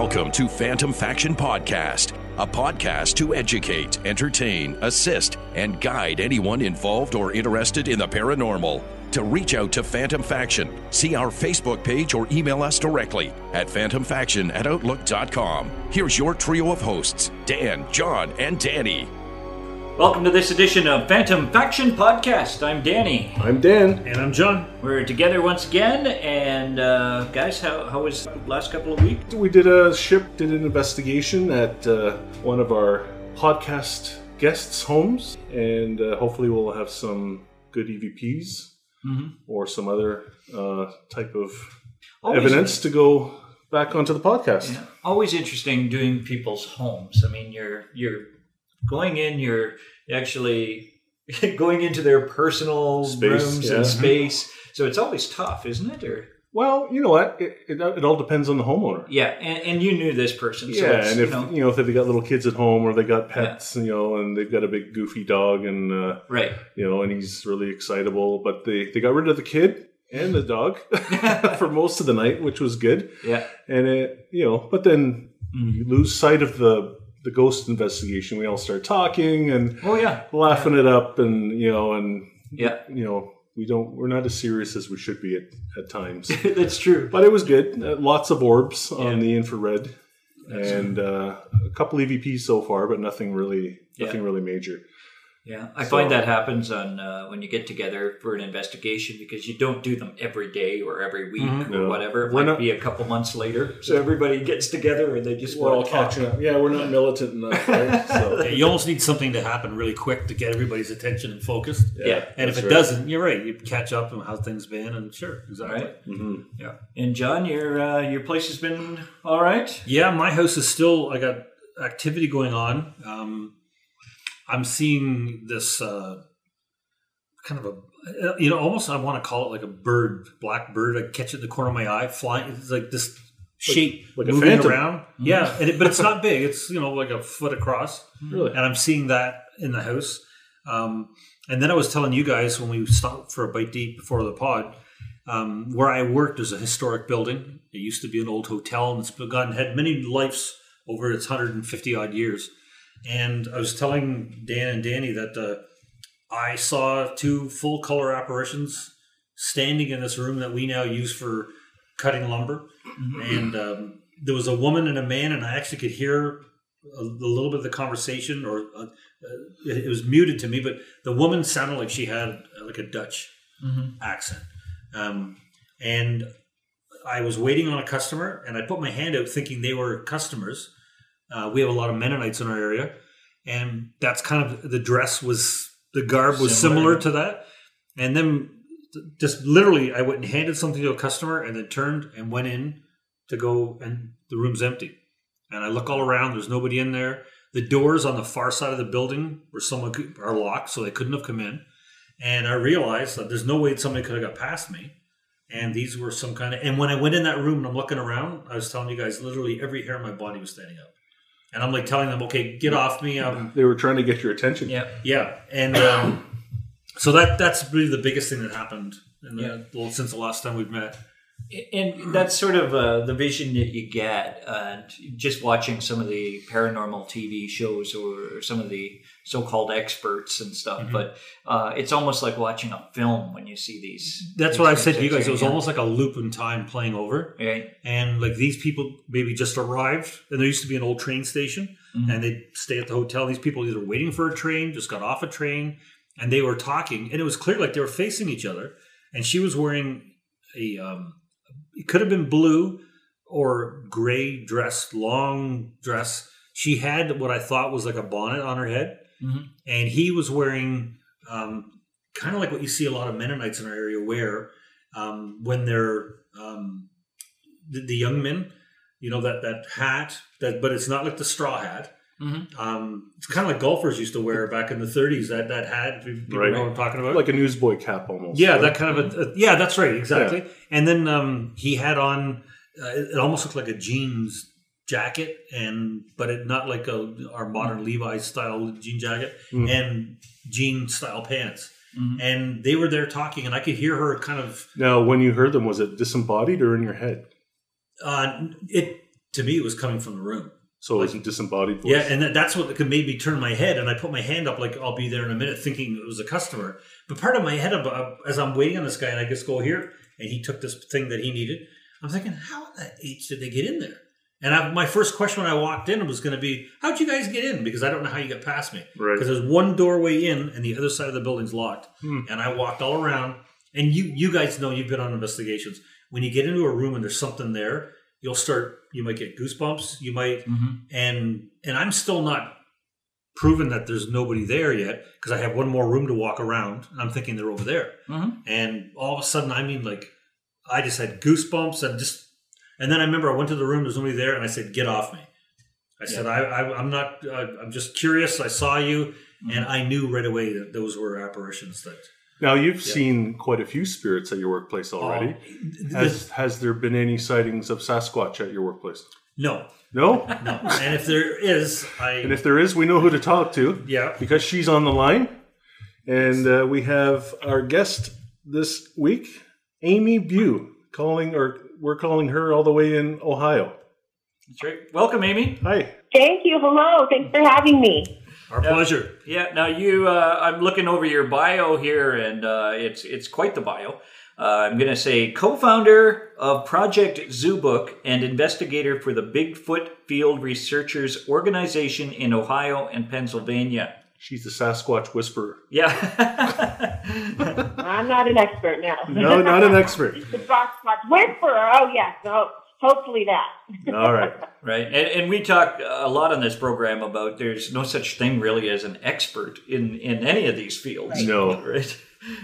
Welcome to Phantom Faction Podcast, a podcast to educate, entertain, assist, and guide anyone involved or interested in the paranormal. To reach out to Phantom Faction, see our Facebook page or email us directly at phantomfaction at outlook.com. Here's your trio of hosts Dan, John, and Danny. Welcome to this edition of Phantom Faction Podcast. I'm Danny. I'm Dan. And I'm John. We're together once again, and uh, guys, how, how was the last couple of weeks? We did a ship, did an investigation at uh, one of our podcast guests' homes, and uh, hopefully we'll have some good EVPs or some other uh, type of Always- evidence to go back onto the podcast. Yeah, always interesting doing people's homes. I mean, you're you're going in, you're actually going into their personal Space, rooms yeah. and space. So it's always tough, isn't it? Or Well, you know what? It, it, it all depends on the homeowner. yeah, and, and you knew this person, so yeah, and if you know, you know if they've got little kids at home or they got pets, you know, and they've got a big goofy dog, and uh, right. you know, and he's really excitable, but they they got rid of the kid and the dog for most of the night, which was good. Yeah, And it, you know, but then you lose sight of the the ghost investigation. We all start talking and oh yeah, laughing it up, and you know, and yeah, you know, we don't we're not as serious as we should be at, at times. that's true. but it was good. Uh, lots of orbs on the infrared, and uh, a couple EVPs so far, but nothing really nothing really major. Yeah, I So- find that happens on uh, when you get together for an investigation because you don't do them every day or every week or Mm-hmm. No. whatever. It We're might not- be a couple months later, so everybody gets together and they just We're all want to talk. catching up. Yeah, we're not militant enough, right? So Yeah, you almost need something to happen really quick to get everybody's attention and focused. Yeah, And if it right. doesn't, you're right. You catch up on how things been, and sure, exactly. Right. Mm-hmm. Yeah. And John, your uh, your place has been all right. Yeah, my house is still. I got activity going on. Um, I'm seeing this uh, kind of a, uh, you know, almost I want to call it like a bird, black bird. I catch it in the corner of my eye, flying. It's like this shape like a moving around. Yeah, and it, but it's not big. It's you know like a foot across. Really? and I'm seeing that in the house. Um, and then I was telling you guys when we stopped for a bite to eat before the pod, um, where I worked is a historic building. It used to be an old hotel, and it's begun had many lives over its 150 odd years. And I was telling Dan and Danny that uh, I saw two full color apparitions standing in this room that we now use for cutting lumber. And um, there was a woman and a man, and I actually could hear a, a little bit of the conversation, or uh, uh, it, it was muted to me, but the woman sounded like she had uh, like a Dutch accent. Um, and I was waiting on a customer, and I put my hand out thinking they were customers. Uh, we have a lot of Mennonites in our area, and that's kind of the dress was the garb was Similar. similar to that. And then just literally, I went and handed something to a customer, and then turned and went in to go, and the room's empty. And I look all around; there's nobody in there. The doors on the far side of the building where someone could, are locked, so they couldn't have come in. And I realized that there's no way somebody could have got past me. And these were some kind of. And when I went in that room and I'm looking around, I was telling you guys, literally every hair on my body was standing up. And I'm like telling them, okay, get off me. I'm They were trying to get your attention. Yeah. yeah, and um, so that that's really the biggest thing that happened in the, Yeah. well, since the last time we've met. And that's sort of uh, the vision that you get, and just watching some of the paranormal TV shows or some of the so-called experts and stuff. Mm-hmm. But uh, it's almost like watching a film when you see these. That's these what I said to you guys. It was yeah. almost like a loop in time playing over. right. and like these people maybe just arrived and there used to be an old train station and they'd stay at the hotel these people either waiting for a train just got off a train and they were talking and it was clear like they were facing each other and she was wearing a um it could have been blue or gray dress long dress she had what i thought was like a bonnet on her head Mhm. and he was wearing um, kind of like what you see a lot of mennonites in our area wear um, when they're um, the, the young men, you know that that hat that, but it's not like the straw hat. Mhm. Um, it's kind of like golfers used to wear back in the 30s. That that hat, if you people Right. know what I'm talking about. Like a newsboy cap almost. yeah, right? that kind of a, a- yeah, that's right, exactly. And then um, he had on uh, it it almost looked like a jeans jacket, and but it not like a our modern Levi's style jean jacket Mm. and jean style pants. Mhm. And they were there talking, and I could hear her kind of Now, when you heard them, was it disembodied or in your head? uh, it to me, it was coming from the room. So it was a disembodied voice. Yeah, and that, that's what made me turn my head, and I put my hand up like I'll be there in a minute, thinking it was a customer. But part of my head, as I'm waiting on this guy, and I just go here, and he took this thing that he needed. I'm thinking, how in the H did they get in there? And I, my first question when I walked in was going to be, "How'd you guys get in?" Because I don't know how you got past me. Right. Because there's one doorway in, and the other side of the building's locked. Hmm. And I walked all around. And you, you guys know you've been on investigations. When you get into a room and there's something there, you'll start. You might get goosebumps. You might, mm-hmm. and and I'm still not proven that there's nobody there yet because I have one more room to walk around. And I'm thinking they're over there. Mm-hmm. And all of a sudden, I mean, like, I just had goosebumps and just. And then I remember I went to the room. There's nobody there, and I said, "Get off me." I said, I, I, "I'm not. Uh, I'm just curious. I saw you, and I knew right away that those were apparitions. That Now you've seen quite a few spirits at your workplace already. Has has there been any sightings of Sasquatch at your workplace? no, No. no. and if there is, I And if there is, we know who to talk to. Yeah. Because she's on the line. And uh, we have our guest this week, Amy Bue, calling, or we're calling her all the way in Ohio. That's right. Welcome, Amy. Hi. Thank you. Hello. Thanks for having me. our pleasure. Yeah. Now you, uh, I'm looking over your bio here, and uh, it's it's quite the bio. Uh, I'm going to say co-founder of Project Zoobook and investigator for the Bigfoot Field Researchers Organization in Ohio and Pennsylvania. She's the Sasquatch whisperer. Yeah. I'm not an expert now. No, not an expert. the Sasquatch Whisperer. Oh, yes. Oh, hopefully that. All right. Right, and, and we talk a lot on this program about there's no such thing really as an expert in in any of these fields. No. right?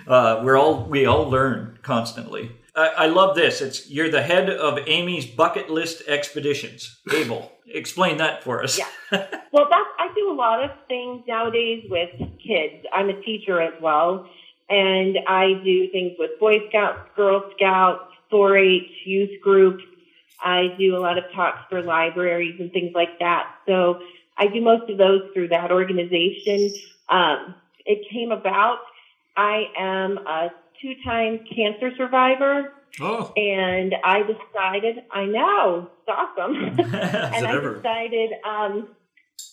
Uh, we're all we all learn constantly. I, I love this. It's you're the head of Amy's bucket list expeditions. Abel, explain that for us. Yeah. Well, that's, I do a lot of things nowadays with kids. I'm a teacher as well, and I do things with Boy Scouts, Girl Scouts, 4-H, youth groups. I do a lot of talks for libraries and things like that. So I do most of those through that organization. Um, it came about. I am a two-time cancer survivor, Oh, and I decided. I know, it's awesome. and I ever? decided um,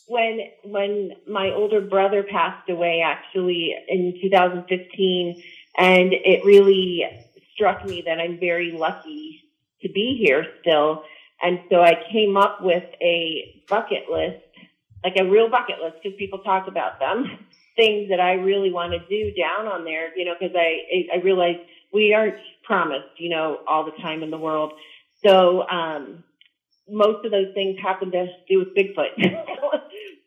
when when my older brother passed away, actually in 2015, and it really struck me that I'm very lucky to be here still. And so I came up with a bucket list, like a real bucket list, because people talk about them, things that I really want to do down on there, you know, because I I realized we aren't promised, you know, all the time in the world. So um, most of those things happen to do with Bigfoot.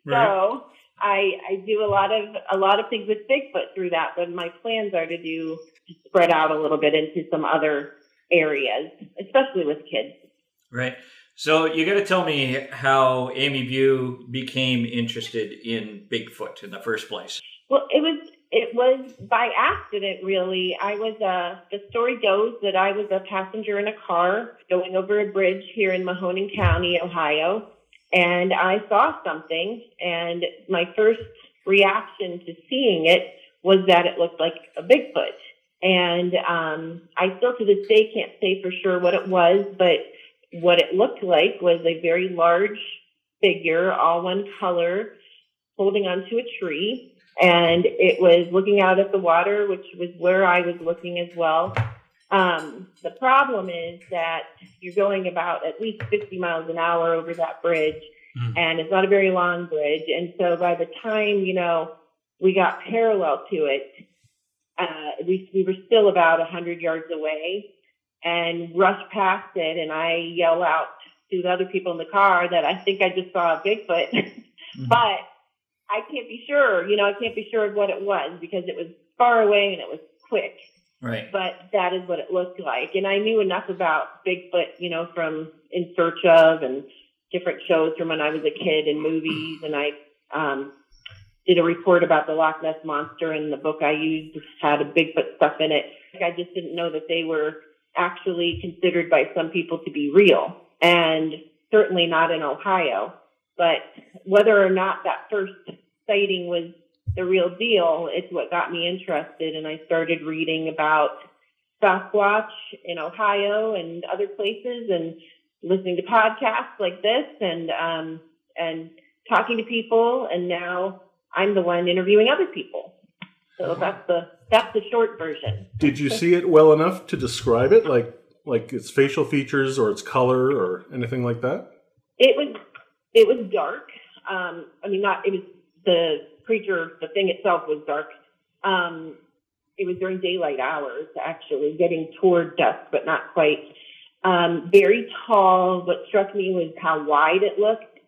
so I I do a lot of a lot of things with Bigfoot through that, but my plans are to do to spread out a little bit into some other areas, especially with kids. Right. So you got to tell me how Amy Bue became interested in Bigfoot in the first place. Well, it was it was by accident, really. I was uh the story goes that I was a passenger in a car going over a bridge here in Mahoning County, Ohio, and I saw something. And my first reaction to seeing it was that it looked like a Bigfoot. And um, I still to this day can't say for sure what it was, but what it looked like was a very large figure, all one color, holding onto a tree and it was looking out at the water, which was where I was looking as well. Um, the problem is that you're going about at least 50 miles an hour over that bridge, Mhm. and it's not a very long bridge. And so by the time you know we got parallel to it, uh, we we were still about 100 yards away, and rushed past it, and I yell out to the other people in the car that I think I just saw a Bigfoot, but I can't be sure. You know, I can't be sure of what it was because it was far away and it was quick. Right. But that is what it looked like. And I knew enough about Bigfoot, you know, from In Search of and different shows from when I was a kid and movies. And I um, did a report about the Loch Ness Monster and the book I used had a Bigfoot stuff in it. I just didn't know that they were actually considered by some people to be real. And certainly not in Ohio. But whether or not that first sighting was the real deal, it's what got me interested. And I started reading about Sasquatch in Ohio and other places and listening to podcasts like this and um, and talking to people, and now I'm the one interviewing other people. So that's the that's the short version. Did you see it well enough to describe it, like like its facial features or its color or anything like that? It was it was dark. Um, I mean, not it was the creature, the thing itself was dark. Um, it was during daylight hours, actually, getting toward dusk, but not quite. Um, very tall. What struck me was how wide it looked.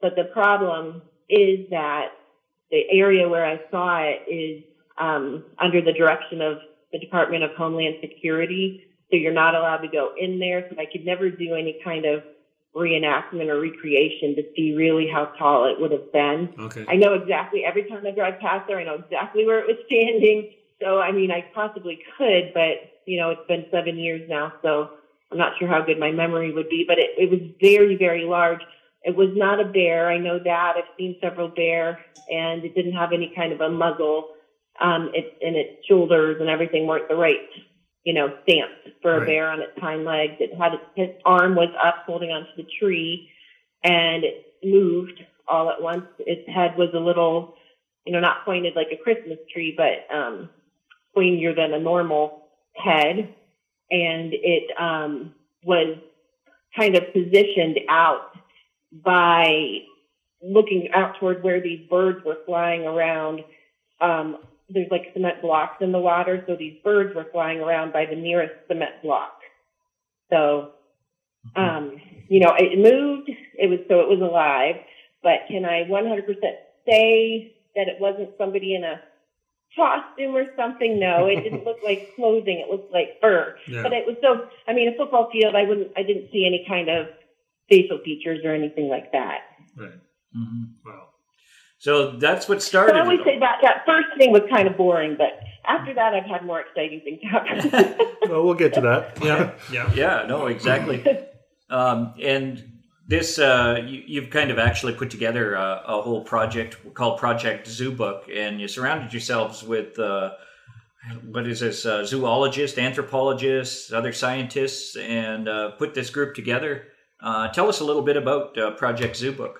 But the problem is that the area where I saw it is um, under the direction of the Department of Homeland Security. So you're not allowed to go in there. So I could never do any kind of reenactment or recreation to see really how tall it would have been. Okay. I know exactly every time I drive past there, I know exactly where it was standing. So I mean, I possibly could, but you know, it's been seven years now, so I'm not sure how good my memory would be. But it, it was very, very large. It was not a bear. I know that. I've seen several bear, and it didn't have any kind of a muzzle. Um, it, and its shoulders and everything weren't the right, you know, stance for a Right. bear on its hind legs. It had its, its arm was up, holding onto the tree, and it moved all at once. Its head was a little, you know, not pointed like a Christmas tree, but um, pointier than a normal head, and it um, was kind of positioned out by looking out toward where these birds were flying around. Um, there's like cement blocks in the water, so these birds were flying around by the nearest cement block. So, um, you know, it moved. It was so it was alive. But can I 100% say that it wasn't somebody in a costume or something? No, it didn't look like clothing. It looked like fur. Yeah. But it was so. I mean, a football field. I wouldn't. I didn't see any kind of facial features or anything like that. Right. Mhm. Wow. So that's what So started. I always say that that first thing was kind of boring, but after that, I've had more exciting things happen. Well, we'll get to that. Yeah. Yeah. Yeah, no, exactly. um, and this, uh, you, you've kind of actually put together a, a whole project called Project Zoobook, and you surrounded yourselves with uh, what is this? Uh, zoologists, anthropologists, other scientists, and uh, put this group together. Uh, tell us a little bit about uh, Project Zoobook.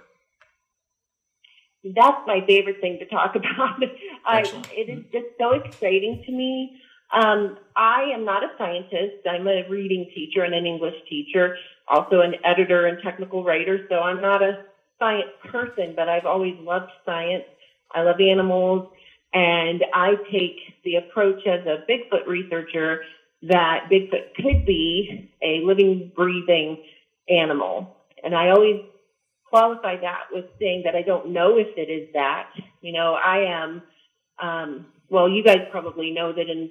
That's my favorite thing to talk about. I, it is just so exciting to me. Um, I am not a scientist. I'm a reading teacher and an English teacher, also an editor and technical writer. So I'm not a science person, but I've always loved science. I love animals, and I take the approach as a Bigfoot researcher that Bigfoot could be a living, breathing animal. And I always qualify that with saying that I don't know if it is that. You know, I am, um, well, you guys probably know that in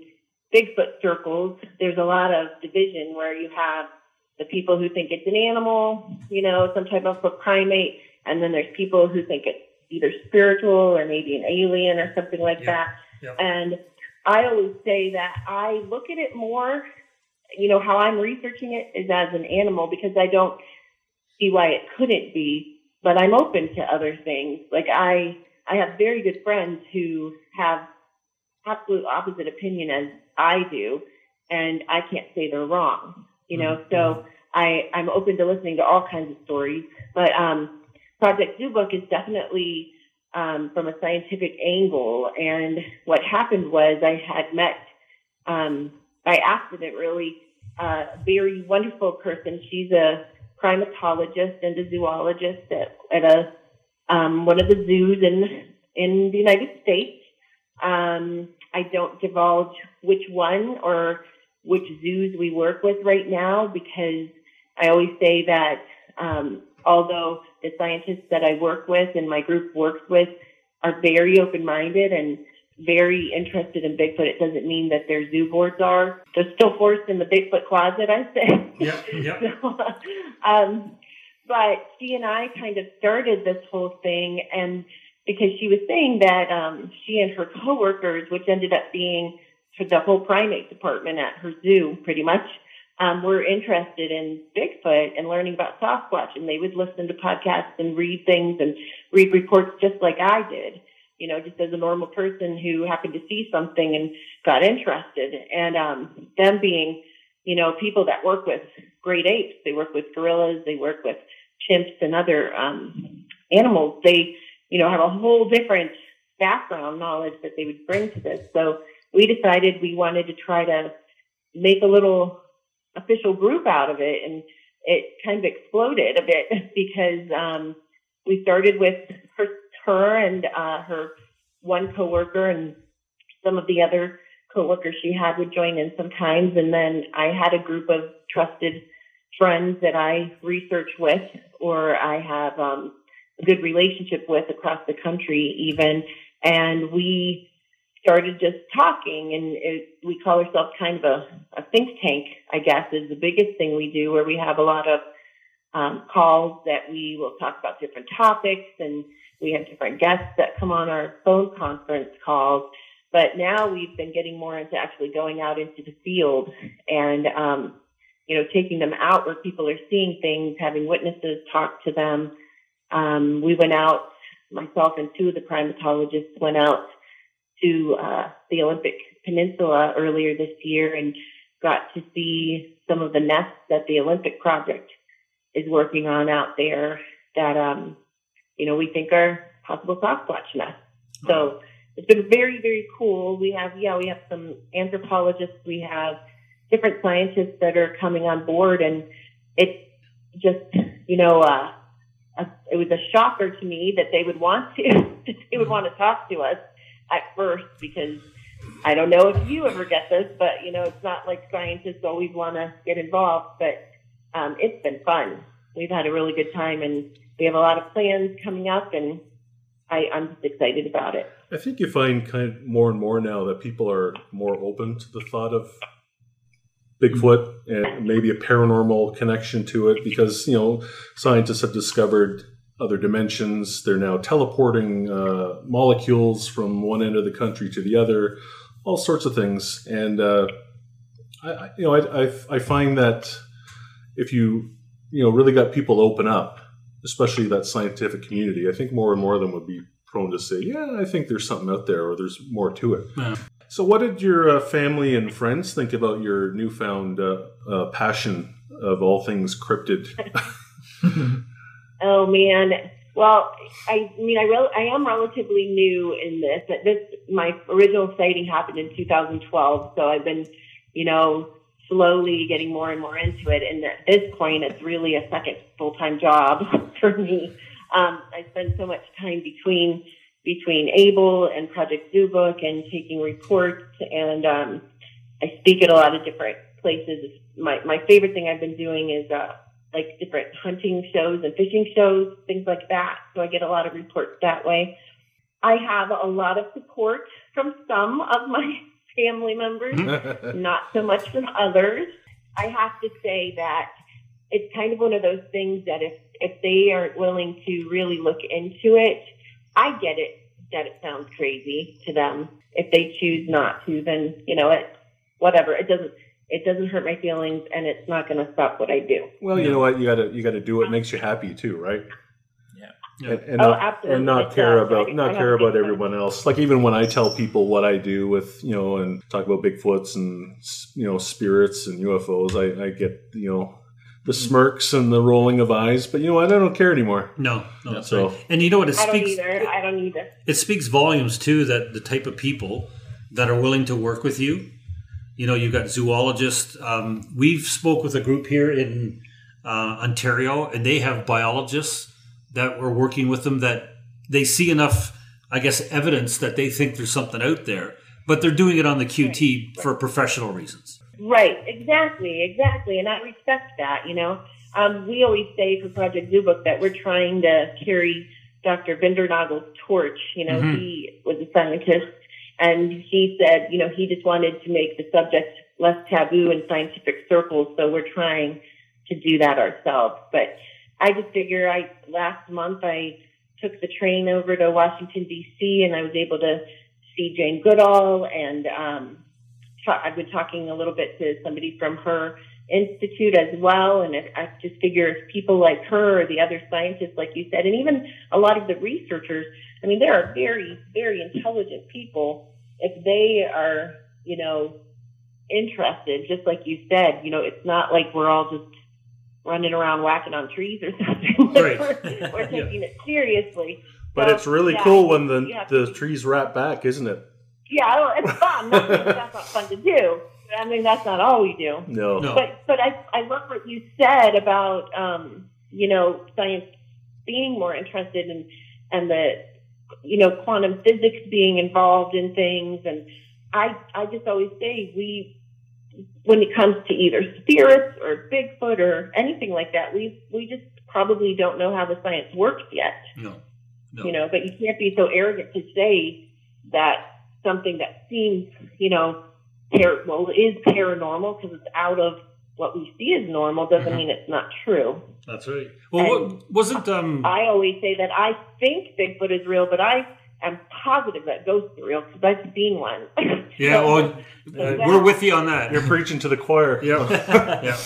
Bigfoot circles, there's a lot of division where you have the people who think it's an animal, you know, some type of a primate, and then there's people who think it's either spiritual or maybe an alien or something like Yeah. that. Yeah. And I always say that I look at it more, you know, how I'm researching it is as an animal because I don't see why it couldn't be, but I'm open to other things. Like I, I have very good friends who have absolute opposite opinion as I do, and I can't say they're wrong. You know, so I, I'm open to listening to all kinds of stories. But um, Project Zoobook is definitely um, from a scientific angle. And what happened was I had met um, by accident, really, uh, a very wonderful person. She's a primatologist and a zoologist at, at a um, one of the zoos in in the United States. Um, I don't divulge which one or which zoos we work with right now because I always say that um, although the scientists that I work with and my group works with are very open-minded and very interested in Bigfoot, it doesn't mean that their zoo boards are. They're still forced in the Bigfoot closet, I say. Yeah. Yeah. So, um, but she and I kind of started this whole thing, and because she was saying that um, she and her coworkers, which ended up being for the whole primate department at her zoo, pretty much, um, were interested in Bigfoot and learning about Sasquatch, and they would listen to podcasts and read things and read reports just like I did. You know, just as a normal person who happened to see something and got interested, and um, them being you know, people that work with great apes. They work with gorillas. They work with chimps and other um, animals. They, you know, have a whole different background knowledge that they would bring to this. So we decided we wanted to try to make a little official group out of it, and it kind of exploded a bit because um, we started with her, and uh, her one coworker and some of the other coworkers she had would join in sometimes, and then I had a group of trusted friends that I research with or I have um, a good relationship with across the country, even. And we started just talking, and it, we call ourselves kind of a, a think tank, I guess, is the biggest thing we do, where we have a lot of um, calls that we will talk about different topics, and we have different guests that come on our phone conference calls. But now we've been getting more into actually going out into the field and um, you know, taking them out where people are seeing things, having witnesses talk to them. Um, we went out, myself and two of the primatologists went out to uh, the Olympic Peninsula earlier this year and got to see some of the nests that the Olympic Project is working on out there that, um, you know, we think are possible Sasquatch nests. So it's been very, very cool. We have, yeah, we have some anthropologists, we have different scientists that are coming on board, and it just you know uh, it was a shocker to me that they would want to they would want to talk to us at first because I don't know if you ever get this, but you know it's not like scientists always want to get involved, but um, it's been fun. We've had a really good time, and we have a lot of plans coming up, and I, I'm just excited about it. I think you find kind of more and more now that people are more open to the thought of Bigfoot and maybe a paranormal connection to it because, you know, scientists have discovered other dimensions. They're now teleporting uh, molecules from one end of the country to the other, all sorts of things. And, uh, I, you know, I, I, I find that if you, you know, really got people open up, especially that scientific community, I think more and more of them would be prone to say, yeah, I think there's something out there or there's more to it. Yeah. So, what did your uh, family and friends think about your newfound uh, uh, passion of all things cryptid? oh man, well, I mean, I re- I am relatively new in this. This my original sighting happened in 2012, so I've been, you know, slowly getting more and more into it. And at this point, it's really a second full time job for me. Um, I spend so much time between between Able and Project Zoobook and taking reports. And um, I speak at a lot of different places. My, my favorite thing I've been doing is uh, like different hunting shows and fishing shows, things like that. So I get a lot of reports that way. I have a lot of support from some of my family members, not so much from others. I have to say that it's kind of one of those things that if if they aren't willing to really look into it, I get it that it sounds crazy to them. If they choose not to, then you know it. Whatever. It doesn't. It doesn't hurt my feelings, and it's not going to stop what I do. Well, you know what? You gotta you gotta do what makes you happy too, right? Yeah. And, and, oh, not, and not care about not care about everyone else. Like even when I tell people what I do with you know and talk about Bigfoots and you know spirits and UFOs, I, I get you know the smirks and the rolling of eyes. But you know what? I don't care anymore. No, no. Yeah, so, right. and you know what? It I speaks. don't either. I don't either. It speaks volumes too that the type of people that are willing to work with you. You know, you've got zoologists. Um, we've spoke with a group here in uh, Ontario, and they have biologists that were working with them that they see enough, I guess, evidence that they think there's something out there, but they're doing it on the QT right. for professional reasons. Right, exactly, exactly. And I respect that, you know. Um, we always say for Project Zoobook that we're trying to carry Dr. Bindernagel's torch. You know, mm-hmm. he was a scientist and he said, you know, he just wanted to make the subject less taboo in scientific circles. So we're trying to do that ourselves. But I just figure I, last month I took the train over to Washington DC and I was able to see Jane Goodall and, um, I've been talking a little bit to somebody from her institute as well. And I just figure if people like her or the other scientists, like you said, and even a lot of the researchers, I mean, there are very, very intelligent people. If they are, you know, interested, just like you said. You know, it's not like we're all just running around whacking on trees or something. Right. we're, we're taking it seriously. But So, it's really yeah, cool when the, you the to- trees wrap back, isn't it? Yeah, well, it's fun. Not that's not fun to do. I mean, that's not all we do. No. No. But but I I love what you said about um you know science being more interested in and the you know quantum physics being involved in things and I I just always say we when it comes to either spirits or Bigfoot or anything like that we we just probably don't know how the science works yet No. No. you know, but you can't be so arrogant to say that something that seems, you know, par- well, is paranormal because it's out of what we see as normal doesn't Mhm. mean it's not true. That's right. Well, what, wasn't um? I always say that I think Bigfoot is real, but I am positive that ghosts are real because I've seen one. yeah. So- Well, uh, we're with you on that. You're preaching to the choir. Yeah. yeah.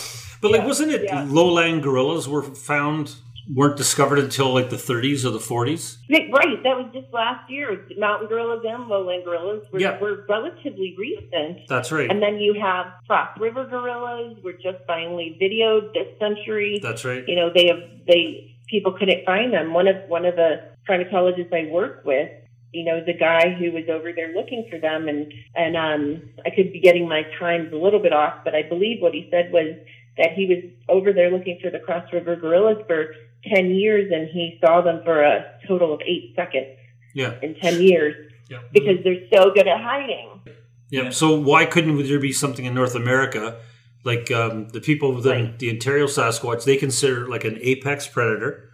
But like, Yeah, wasn't it yeah. lowland gorillas were found weren't discovered until like the 30s or the 40s? right, that was just last year. Mountain gorillas and lowland gorillas were, Yeah. were relatively recent. That's right. And then you have Cross River gorillas were just finally videoed this century. That's right. you know, they have they people couldn't find them. One of one of the primatologists I work with, you know, the guy who was over there looking for them and and um I could be getting my times a little bit off, but I believe what he said was that he was over there looking for the Cross River gorillas for ten years and he saw them for a total of eight seconds Yeah. in ten years Yeah. because they're so good at hiding. Yeah. Yeah. So why couldn't there be something in North America, like um, the people with the, Right. the Ontario Sasquatch, they consider it like an apex predator.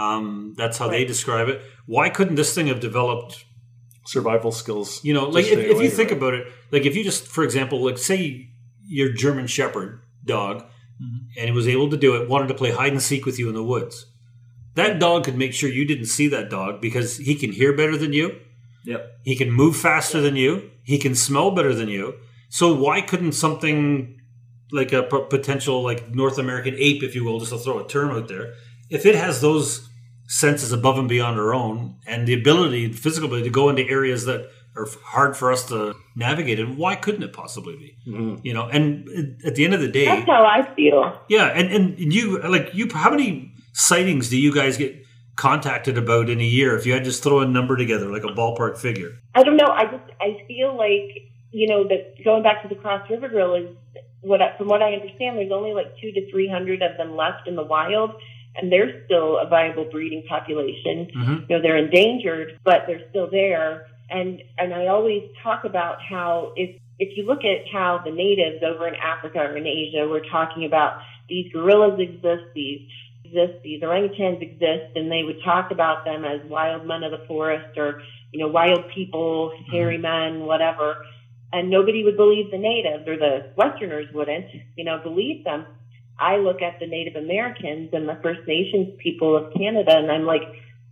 Um, that's how they describe it. Why couldn't this thing have developed? Survival skills. You know, like if, if away, you think about it, like if you just, for example, like say your German Shepherd dog, and he was able to do it, wanted to play hide and seek with you in the woods. That dog could make sure you didn't see that dog because he can hear better than you. Yep. He can move faster than you. He can smell better than you. So why couldn't something like a p- potential like North American ape, if you will, just to throw a term out there, if it has those senses above and beyond our own and the ability, physical ability, to go into areas that are hard for us to navigate And why couldn't it possibly be? Mm-hmm. You know, and at the end of the day, That's how I feel. yeah, and and you like you. How many sightings do you guys get contacted about in a year? If you had to just throw a number together, like a ballpark figure. I don't know. I just I feel like you know that going back to the Cross River gorillas, what I, from what I understand, there's only like two to three hundred of them left in the wild, and they're still a viable breeding population. Mhm. You know, they're endangered, but they're still there. And and I always talk about how if if you look at how the natives over in Africa or in Asia, we're talking about these gorillas exist, these exist, these orangutans exist, and they would talk about them as wild men of the forest or you know, wild people, hairy men, whatever. And nobody would believe the natives or the Westerners wouldn't, you know, believe them. I look at the Native Americans and the First Nations people of Canada and I'm like,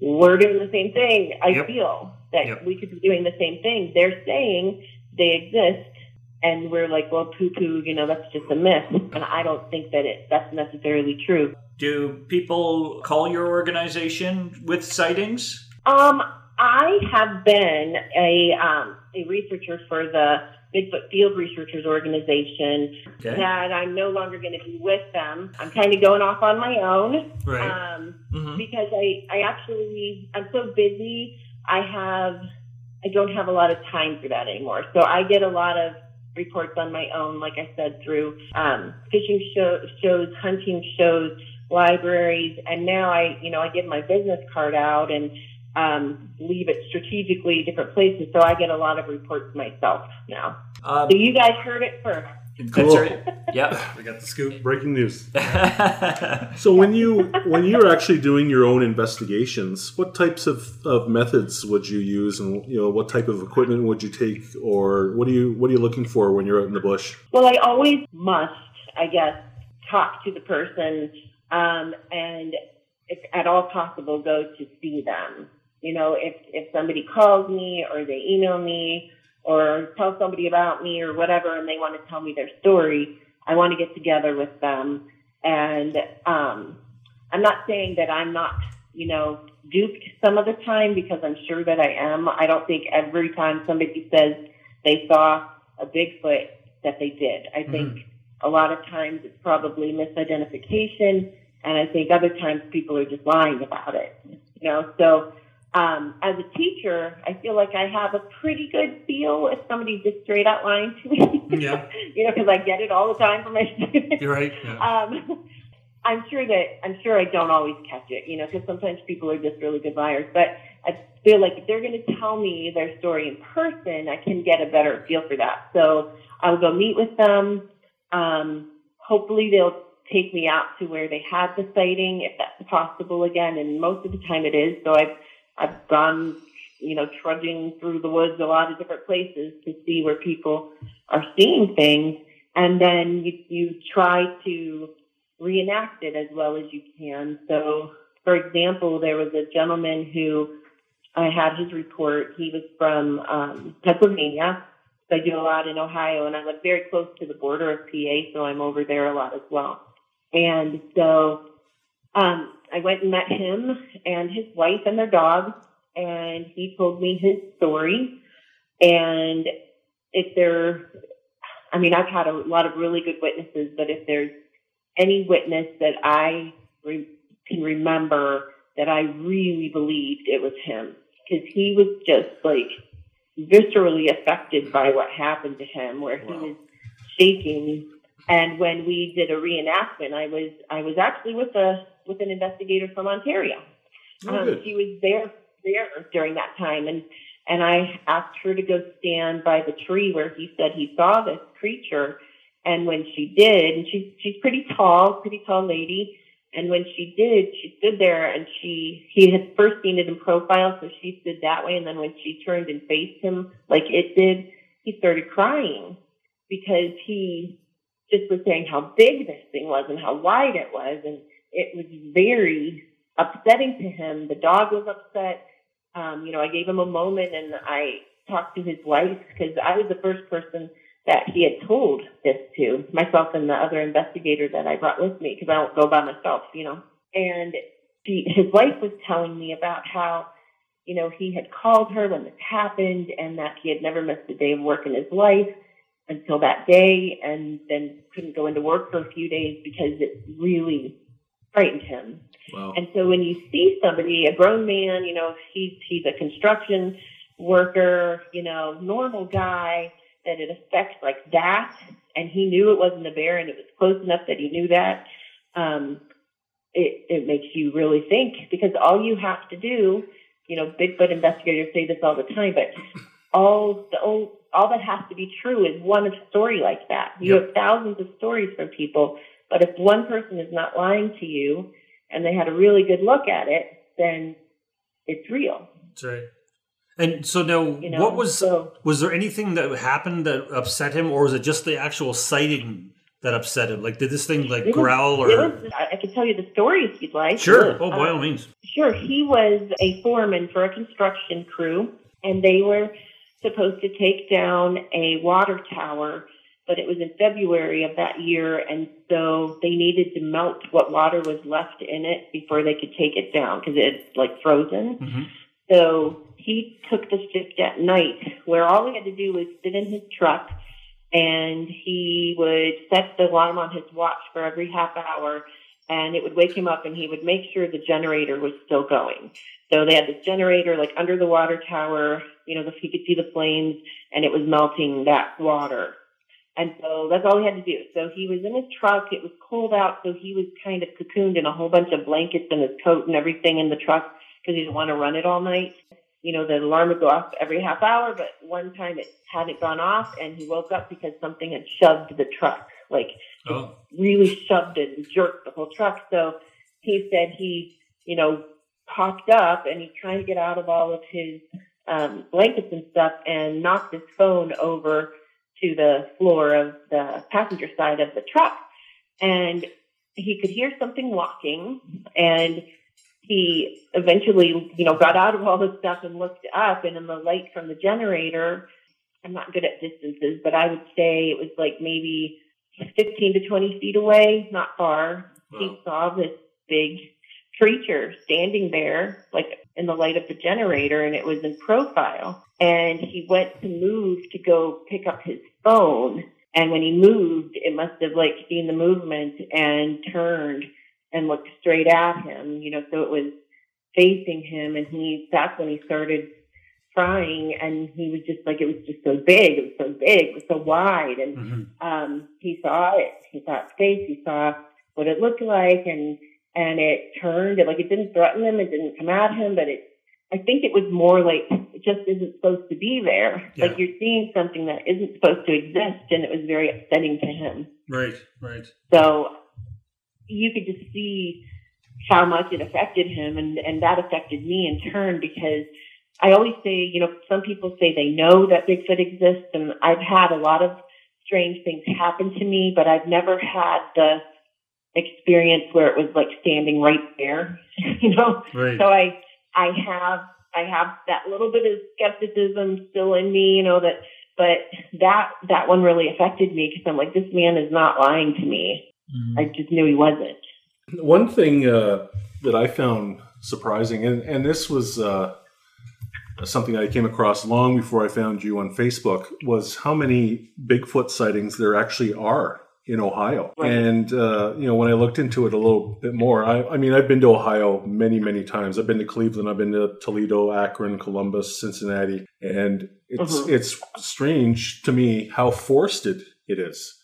we're doing the same thing. I Yep. feel that Yep. we could be doing the same thing. They're saying they exist and we're like, well, poo poo, you know, that's just a myth. And I don't think that it, that's necessarily true. Do people call your organization with sightings? Um, I have been a um, a researcher for the Bigfoot Field Researchers Organization. Okay. That I'm no longer going to be with them. I'm kind of going off on my own Right. um, Mhm. because I I actually I'm so busy. I have I don't have a lot of time for that anymore. So I get a lot of reports on my own, like I said, through um, fishing show, shows, hunting shows, libraries, and now I, you know, I give my business card out and um, leave it strategically different places. So I get a lot of reports myself now. Uh, So you guys heard it first. Cool. right. Yep. I got the scoop. Breaking news. So when you when you're actually doing your own investigations, what types of, of methods would you use, and you know what type of equipment would you take, or what are you what are you looking for when you're out in the bush? Well, I always must, I guess, talk to the person um, and, if at all possible, go to see them. You know, if if somebody calls me or they email me or tell somebody about me or whatever, and they want to tell me their story, I want to get together with them. And um, I'm not saying that I'm not, you know, duped some of the time because I'm sure that I am. I don't think every time somebody says they saw a Bigfoot that they did. I think a lot of times it's probably misidentification, and I think other times people are just lying about it. You know, so um, as a teacher, I feel like I have a pretty good feel if somebody's just straight out lying to me. Yeah. you know, because I get it all the time from my students. You're right. Yeah. Um, I'm sure that I'm sure I don't always catch it, you know, because sometimes people are just really good liars. But I feel like if they're going to tell me their story in person, I can get a better feel for that. So I'll go meet with them. Um, hopefully, they'll take me out to where they had the sighting, if that's possible again. And most of the time, it is. So I've I've gone, you know, trudging through the woods a lot of different places to see where people are seeing things, and then you you try to reenact it as well as you can. So, for example, there was a gentleman who I had his report. He was from um, Pennsylvania. So I do a lot in Ohio, and I live very close to the border of PA, so I'm over there a lot as well. And so um, I went and met him and his wife and their dog, and he told me his story. And if there, I mean, I've had a lot of really good witnesses, but if there's any witness that I re- can remember that I really believed it was him, because he was just like viscerally affected by what happened to him, where he was shaking. And when we did a reenactment, I was I was actually with a with an investigator from Ontario. Oh, um, she was there there during that time, and and I asked her to go stand by the tree where he said he saw this creature. And when she did, and she's she's pretty tall, pretty tall lady. And when she did, she stood there and she he had first seen it in profile, so she stood that way. And then when she turned and faced him like it did, he started crying because he just was saying how big this thing was and how wide it was, and it was very upsetting to him. The dog was upset. Um, you know, I gave him a moment and I talked to his wife because I was the first person that he had told this to myself and the other investigator that I brought with me because I don't go by myself, you know. And she, his wife was telling me about how, you know, he had called her when this happened and that he had never missed a day of work in his life until that day and then couldn't go into work for a few days because it really frightened him. Wow. And so when you see somebody, a grown man, you know, he's he's a construction worker, you know, normal guy, that it affects like that, and he knew it wasn't a bear, and it was close enough that he knew that. Um, it it makes you really think because all you have to do, you know, Bigfoot investigators say this all the time, but all the all, all that has to be true is one story like that. You Yep. have thousands of stories from people, but if one person is not lying to you and they had a really good look at it, then it's real. That's right. And so now, You know, what was so- was there anything that happened that upset him, or was it just the actual sighting that upset him? Like, did this thing like growl or? was- I can tell you the story if you'd like. Sure. Oh, by Um, all means. Sure. He was a foreman for a construction crew, and they were supposed to take down a water tower, but it was in February of that year, and so they needed to melt what water was left in it before they could take it down because it's like frozen. hmm So he took the shift at night where all he had to do was sit in his truck and he would set the alarm on his watch for every half hour and it would wake him up and he would make sure the generator was still going. So they had this generator like under the water tower, you know, he could see the flames and it was melting that water. And so that's all he had to do. So he was in his truck. It was cold out. So he was kind of cocooned in a whole bunch of blankets and his coat and everything in the truck because he didn't want to run it all night. You know, the alarm would go off every half hour, but one time it hadn't gone off and he woke up because something had shoved the truck, like Oh, really shoved it and jerked the whole truck. So he said he, you know, popped up and he's trying to get out of all of his um, blankets and stuff and knocked his phone over to the floor of the passenger side of the truck. And he could hear something walking and he eventually, you know, got out of all this stuff and looked up and in the light from the generator, I'm not good at distances, but I would say it was like maybe 15 to 20 feet away, not far. Wow. He saw this big creature standing there, like in the light of the generator, and it was in profile. And he went to move to go pick up his phone, And when he moved, it must have like seen the movement and turned and looked straight at him, you know, so it was facing him. And he, that's when he started crying. And he was just like, it was just so big, it was so big, it was so wide. And, Mm-hmm. um, he saw it, he saw its face, he saw what it looked like. And, and it turned. And like it didn't threaten him, it didn't come at him, but it, I think it was more like it just isn't supposed to be there. Yeah. Like you're seeing something that isn't supposed to exist, and it was very upsetting to him. Right, right. So you could just see how much it affected him, and and that affected me in turn because I always say, you know, some people say they know that Bigfoot exists, and I've had a lot of strange things happen to me, but I've never had the experience where it was like standing right there, you know. Right. So I I have I have that little bit of skepticism still in me, you know that. But that that one really affected me because I'm like, this man is not lying to me. Mhm. I just knew he wasn't. One thing uh, that I found surprising, and, and this was uh, something I came across long before I found you on Facebook, was how many Bigfoot sightings there actually are in Ohio. Right. And, uh, you know, when I looked into it a little bit more, I, I mean, I've been to Ohio many, many times. I've been to Cleveland, I've been to Toledo, Akron, Columbus, Cincinnati. And it's, Mhm. it's strange to me how forested it is.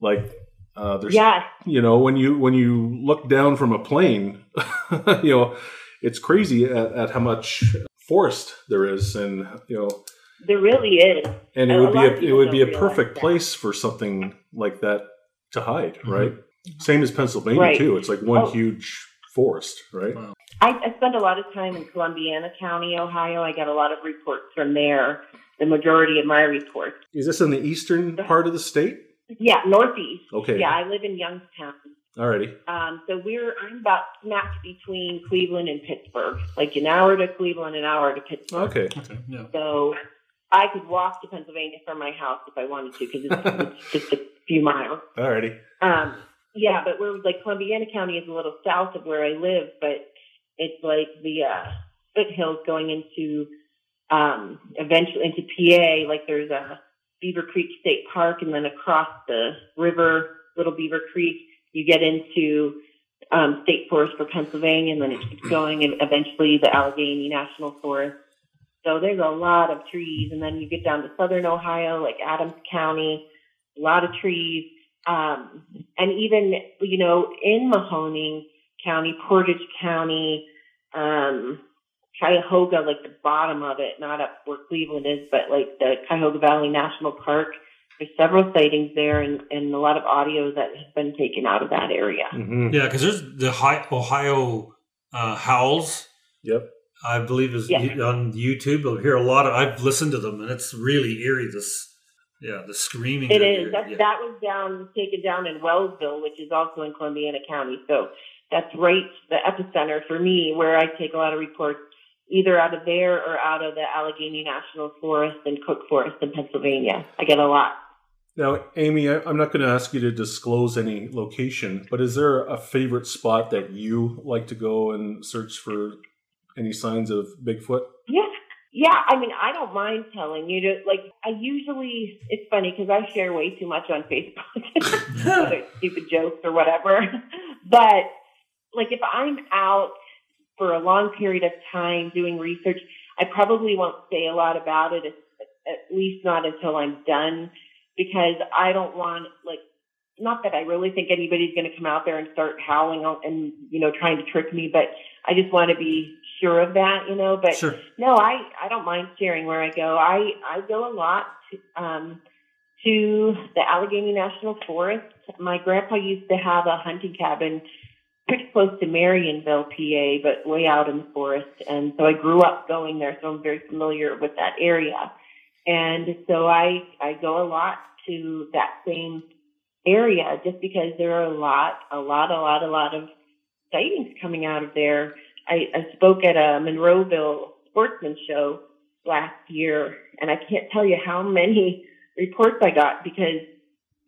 Like, uh, there's Yeah, you know when you when you look down from a plane you know it's crazy at, at how much forest there is and you know there really is. and it would be a, it would be a perfect that. place for something like that to hide Mhm. right same as pennsylvania Right. too it's like one Oh. huge forest right Wow. I, I spent a lot of time in Columbiana County, Ohio. I get a lot of reports from there. The majority of my reports. is this in the eastern part of the state Yeah, Northeast. okay Yeah, I live in Youngstown. alrighty Um, so we're I'm about smack between Cleveland and Pittsburgh, like an hour to Cleveland, an hour to Pittsburgh. okay Okay, yeah. So I could walk to Pennsylvania from my house if I wanted to because it's, it's just a few miles. alrighty Um, yeah, but we're like Columbiana County is a little south of where I live, but it's like the uh, foothills going into um, eventually into PA. Like there's a Beaver Creek State Park, and then across the river, Little Beaver Creek, you get into um, State Forest for Pennsylvania, and then it keeps going, and eventually the Allegheny National Forest. So there's a lot of trees, and then you get down to southern Ohio, like Adams County, a lot of trees, um, and even you know in Mahoning County, Portage County, um, Cuyahoga, like the bottom of it, not up where Cleveland is, but like the Cuyahoga Valley National Park. There's several sightings there, and, and a lot of audio that has been taken out of that area. hmm Yeah, because there's the Ohio uh, howls. yep I believe is Yeah. on YouTube. You'll hear a lot of. I've listened to them, and it's really eerie. This, yeah, the screaming. It that is. you're- That, yeah. that was down, taken down in Wellsville, which is also in Columbiana County. So that's right, the epicenter for me, where I take a lot of reports, either out of there or out of the Allegheny National Forest and Cook Forest in Pennsylvania. I get a lot. Now, Amy, I'm not going to ask you to disclose any location, but is there a favorite spot that you like to go and search for any signs of Bigfoot? Yeah. Yeah, I mean, I don't mind telling you to, like, I usually, it's funny because I share way too much on Facebook, stupid jokes or whatever. But, like, if I'm out for a long period of time doing research, I probably won't say a lot about it, at least not until I'm done, because I don't want, like, not that I really think anybody's going to come out there and start howling and, you know, trying to trick me, but I just want to be sure of that, you know, but Sure. no, I, I don't mind sharing where I go. I, I go a lot to, um, to the Allegheny National Forest. My grandpa used to have a hunting cabin pretty close to Marienville, PA, but way out in the forest. And so I grew up going there, so I'm very familiar with that area. And so I, I go a lot to that same area just because there are a lot, a lot, a lot, a lot of sightings coming out of there. I, I spoke at a Monroeville sportsman show last year, and I can't tell you how many reports I got because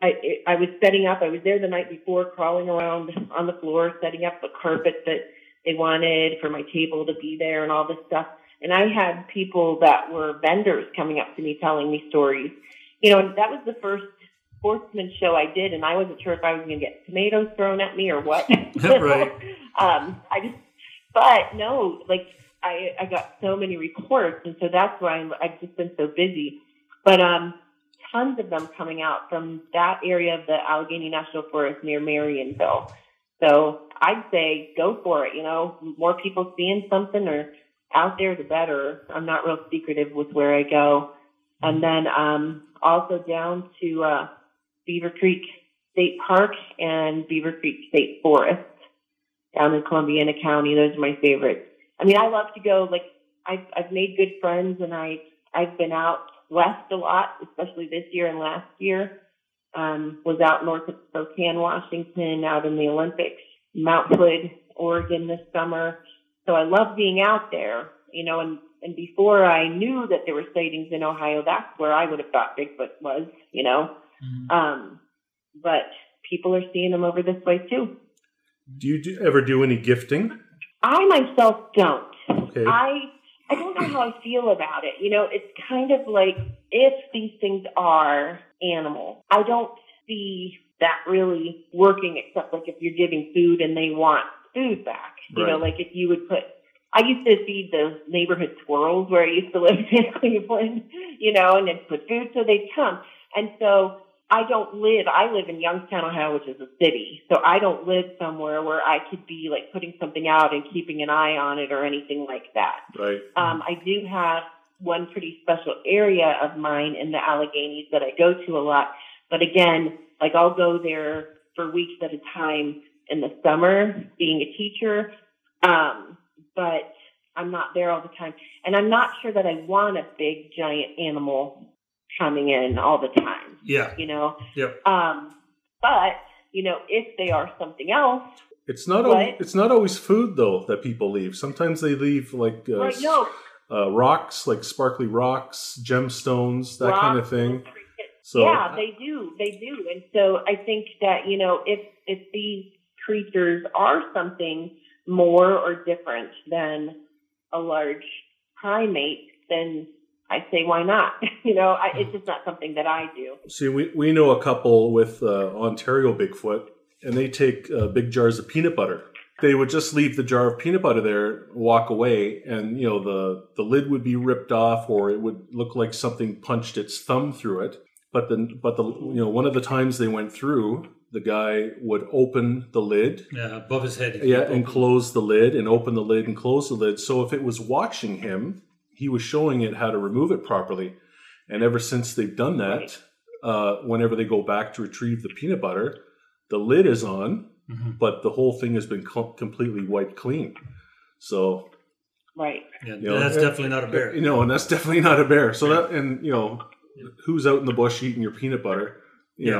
I I was setting up. I was there the night before, crawling around on the floor, setting up the carpet that they wanted for my table to be there, and all this stuff. And I had people that were vendors coming up to me telling me stories. You know, and that was the first sportsman show I did, and I wasn't sure if I was going to get tomatoes thrown at me or what. Right. um, I just, but no, like I, I got so many reports, and so that's why I'm, I've just been so busy. But um, tons of them coming out from that area of the Allegheny National Forest near Marienville. So I'd say go for it. You know, more people seeing something or out there, the better. I'm not real secretive with where I go. And then um, also down to uh, Beaver Creek State Park and Beaver Creek State Forest down in Columbiana County. Those are my favorites. I mean, I love to go. Like I've I've made good friends, and I I've been out west a lot, especially this year and last year. Um, was out north of Spokane, Washington, out in the Olympics, Mount Hood, Oregon this summer. So I love being out there, you know, and, and before I knew that there were sightings in Ohio, that's where I would have thought Bigfoot was, you know. Mhm. Um, but people are seeing them over this way too. Do you do, ever do any gifting? I myself don't. Okay. I I don't know how I feel about it. You know, it's kind of like if these things are animals, I don't see that really working except like if you're giving food and they want food back. You know, like if you would put I used to feed the neighborhood squirrels where I used to live in Cleveland, you know, and then put food so they'd come. And so I don't live, I live in Youngstown, Ohio, which is a city. So I don't live somewhere where I could be like putting something out and keeping an eye on it or anything like that. right. Um, I do have one pretty special area of mine in the Alleghenies that I go to a lot. But again, like I'll go there for weeks at a time in the summer being a teacher. Um, but I'm not there all the time. And I'm not sure that I want a big giant animal coming in all the time, Yeah. you know? Yep. Um, but, you know, if they are something else, It's not. Al- it's not always food though that people leave. Sometimes they leave like uh, right, no, uh, rocks, like sparkly rocks, gemstones, that kind of thing. So yeah, they do. They do. And so I think that, you know, if if these creatures are something more or different than a large primate, then I say why not? you know, I, it's just not something that I do. See, we, we know a couple with uh, Ontario Bigfoot, and they take uh, big jars of peanut butter. They would just leave the jar of peanut butter there, walk away, and you know the the lid would be ripped off, or it would look like something punched its thumb through it. But the but the you know one of the times they went through, the guy would open the lid, Yeah. Above his head. yeah, and close the lid, and open the lid and close the lid. So if it was watching him, he was showing it how to remove it properly. And ever since they've done that, uh, whenever they go back to retrieve the peanut butter, the lid is on, Mhm. but the whole thing has been co- completely wiped clean. So Right. Yeah, you know, that's definitely not a bear. You know, and that's definitely not a bear. So that and you know, who's out in the bush eating your peanut butter? You Yeah.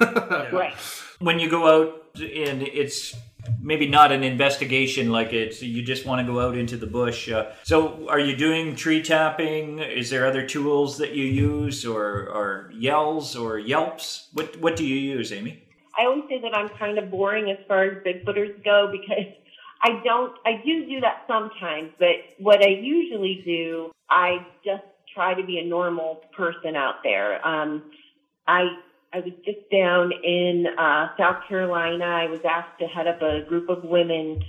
know, Right. when you go out and it's maybe not an investigation like it's you just want to go out into the bush uh, so are you doing tree tapping? Is there other tools that you use or or yells or yelps? What what do you use amy? I always say that I'm kind of boring as far as Bigfooters go because I don't, I do do that sometimes, but what I usually do, I just try to be a normal person out there. Um, I, I was just down in, uh, South Carolina. I was asked to head up a group of women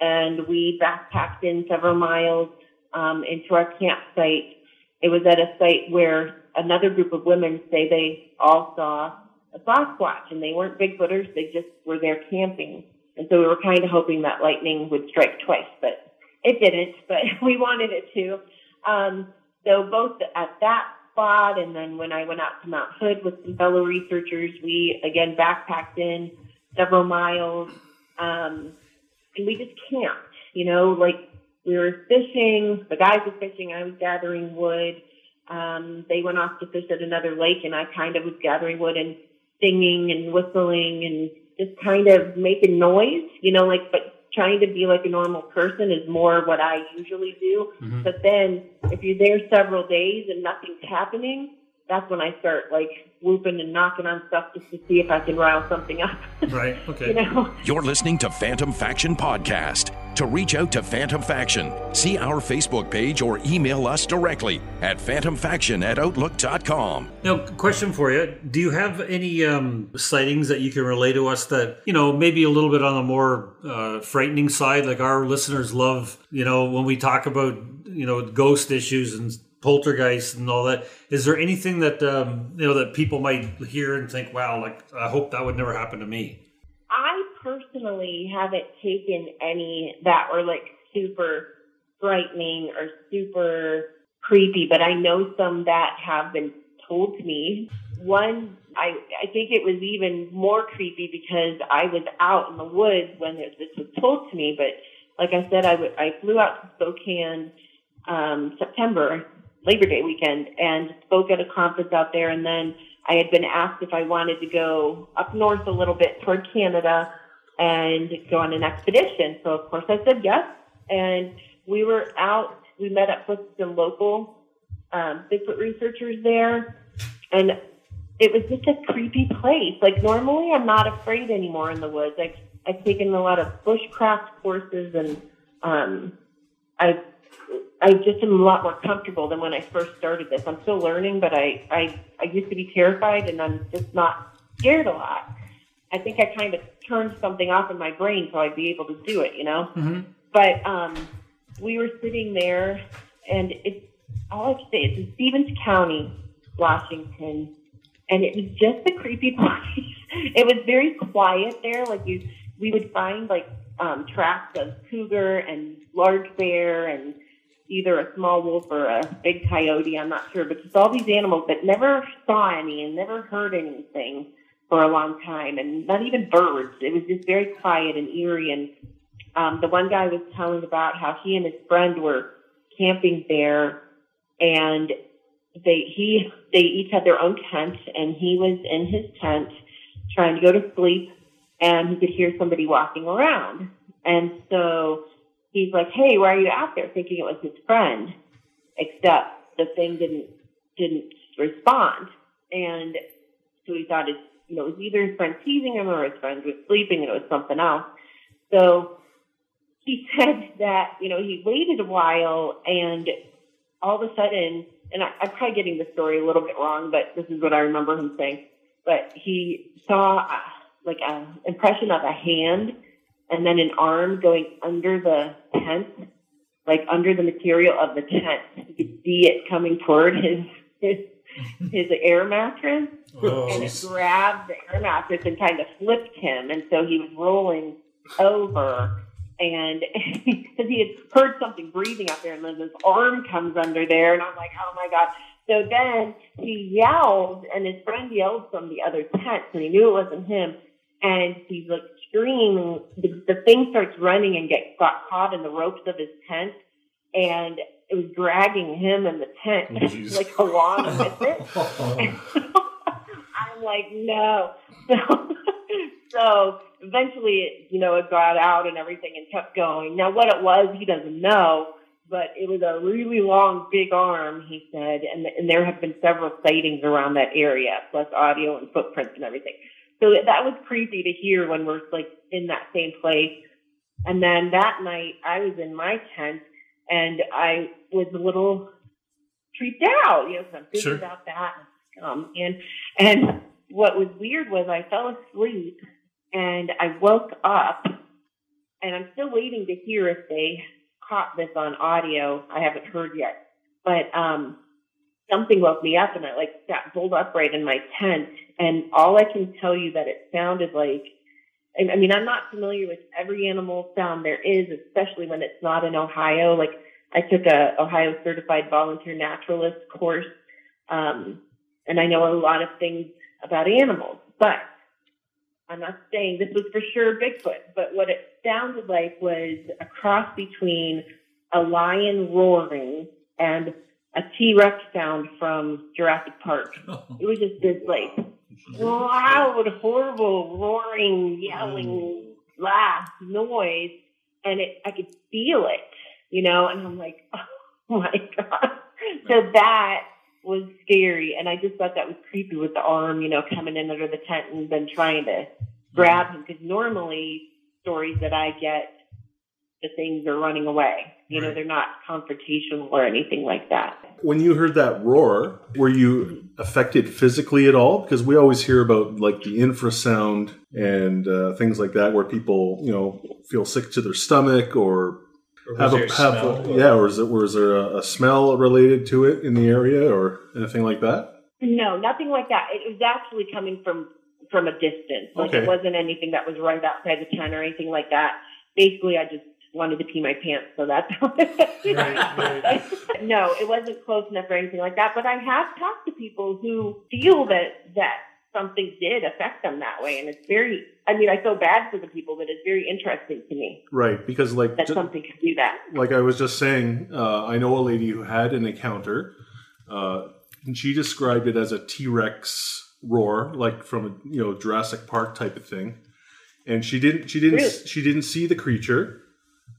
and we backpacked in several miles, um, into our campsite. It was at a site where another group of women say they all saw a Sasquatch, and they weren't Bigfooters. They just were there camping. And so we were kind of hoping that lightning would strike twice, but it didn't. But we wanted it to. Um, so both at that spot, and then when I went out to Mount Hood with some fellow researchers, we again backpacked in several miles, um, and we just camped. You know, like we were fishing. The guys were fishing. I was gathering wood. Um, they went off to fish at another lake, and I kind of was gathering wood and singing and whistling and just kind of making noise, you know, like, but trying to be like a normal person is more what I usually do. Mhm. But then if you're there several days and nothing's happening, that's when I start like whooping and knocking on stuff just to see if I can rile something up. Right. Okay. you know? You're listening to Phantom Faction Podcast. To reach out to Phantom Faction, see our Facebook page or email us directly at phantomfaction at outlook.com. Now, question for you: Do you have any um, sightings that you can relay to us that you know maybe a little bit on the more uh, frightening side? Like our listeners love, you know, when we talk about you know ghost issues and poltergeist and all that. Is there anything that um, you know that people might hear and think, "Wow, like I hope that would never happen to me"? I personally haven't taken any that were like super frightening or super creepy, but I know some that have been told to me. One, I, I think it was even more creepy because I was out in the woods when this was told to me, but like I said, I, w- I flew out to Spokane um, September, Labor Day weekend, and spoke at a conference out there. And then I had been asked if I wanted to go up north a little bit toward Canada and go on an expedition. So of course I said yes. And we were out, we met up with some local um, Bigfoot researchers there. And it was just a creepy place. Like normally I'm not afraid anymore in the woods. I've, I've taken a lot of bushcraft courses and um, I I just am a lot more comfortable than when I first started this. I'm still learning, but I, I, I used to be terrified and I'm just not scared a lot. I think I kind of turned something off in my brain so I'd be able to do it, you know? Mm-hmm. But um, we were sitting there and it's all I can say is in Stevens County, Washington, and it was just a creepy place. it was very quiet there. Like you, we would find like um, tracks of cougar and large bear and either a small wolf or a big coyote. I'm not sure, but just all these animals that never saw any and never heard anything for a long time, and not even birds. It was just very quiet and eerie. And um, the one guy was telling about how he and his friend were camping there, and they he they each had their own tent, and he was in his tent trying to go to sleep, and he could hear somebody walking around, and so he's like, "Hey, why are you out there?" Thinking it was his friend, except the thing didn't didn't respond, and so he thought his you know it was either his friend teasing him or his friend was sleeping, and it was something else. So he said that you know he waited a while, and all of a sudden, and I, I'm probably getting the story a little bit wrong, but this is what I remember him saying. But he saw uh, like an impression of a hand and then an arm going under the tent, like under the material of the tent. You could see it coming toward his his, his air mattress, Oh, and it grabbed the air mattress and kind of flipped him, and so he was rolling over. And because he had heard something breathing out there, and then this arm comes under there, and I'm like, oh my god! So then he yelled, and his friend yelled from the other tent, and he knew it wasn't him. And he's like screaming. The, the thing starts running and get got caught in the ropes of his tent, and it was dragging him and the tent jeez. like along with it. So I'm like, no. So, so eventually, it, you know, it got out and everything and kept going. Now, what it was, he doesn't know, but it was a really long, big arm, he said, and, and there have been several sightings around that area, plus audio and footprints and everything. So that was crazy to hear when we're like in that same place. And then that night, I was in my tent and I was a little creeped out, you know, 'cause I'm thinking Sure. about that. Um, and and what was weird was I fell asleep and I woke up, and I'm still waiting to hear if they caught this on audio. I haven't heard yet, but um, something woke me up, and I like sat bolt upright in my tent, and all I can tell you that it sounded like. I I mean, I'm not familiar with every animal sound there is, especially when it's not in Ohio. Like I took a Ohio certified volunteer naturalist course, um, and I know a lot of things about animals, but I'm not saying this was for sure Bigfoot, but what it sounded like was a cross between a lion roaring and a T-Rex sound from Jurassic Park. Oh. It was just this like loud, horrible, roaring, yelling, mm. laugh, noise, and it I could feel it, you know, and I'm like, oh my god. So that was scary, and I just thought that was creepy with the arm, you know, coming in under the tent and then trying to grab mm. him. Because normally, stories that I get, the things are running away. You know, they're not confrontational or anything like that. When you heard that roar, were you affected physically at all? Because we always hear about like the infrasound and uh, things like that, where people, you know, feel sick to their stomach or Or have was a, have smell? a yeah, or is it was there a, a smell related to it in the area or anything like that? No, nothing like that. It was actually coming from from a distance. Like Okay. it wasn't anything that was right outside the tent or anything like that. Basically, I just wanted to pee my pants, so that's how No, it wasn't close enough or anything like that. But I have talked to people who feel that that something did affect them that way, and it's very. I mean, I feel bad for the people, but it's very interesting to me Right, because like that ju- something could do that. like I was just saying, uh, I know a lady who had an encounter, uh, and she described it as a T Rex roar, like from a you know Jurassic Park type of thing. And she didn't, she didn't, Really? she didn't see the creature,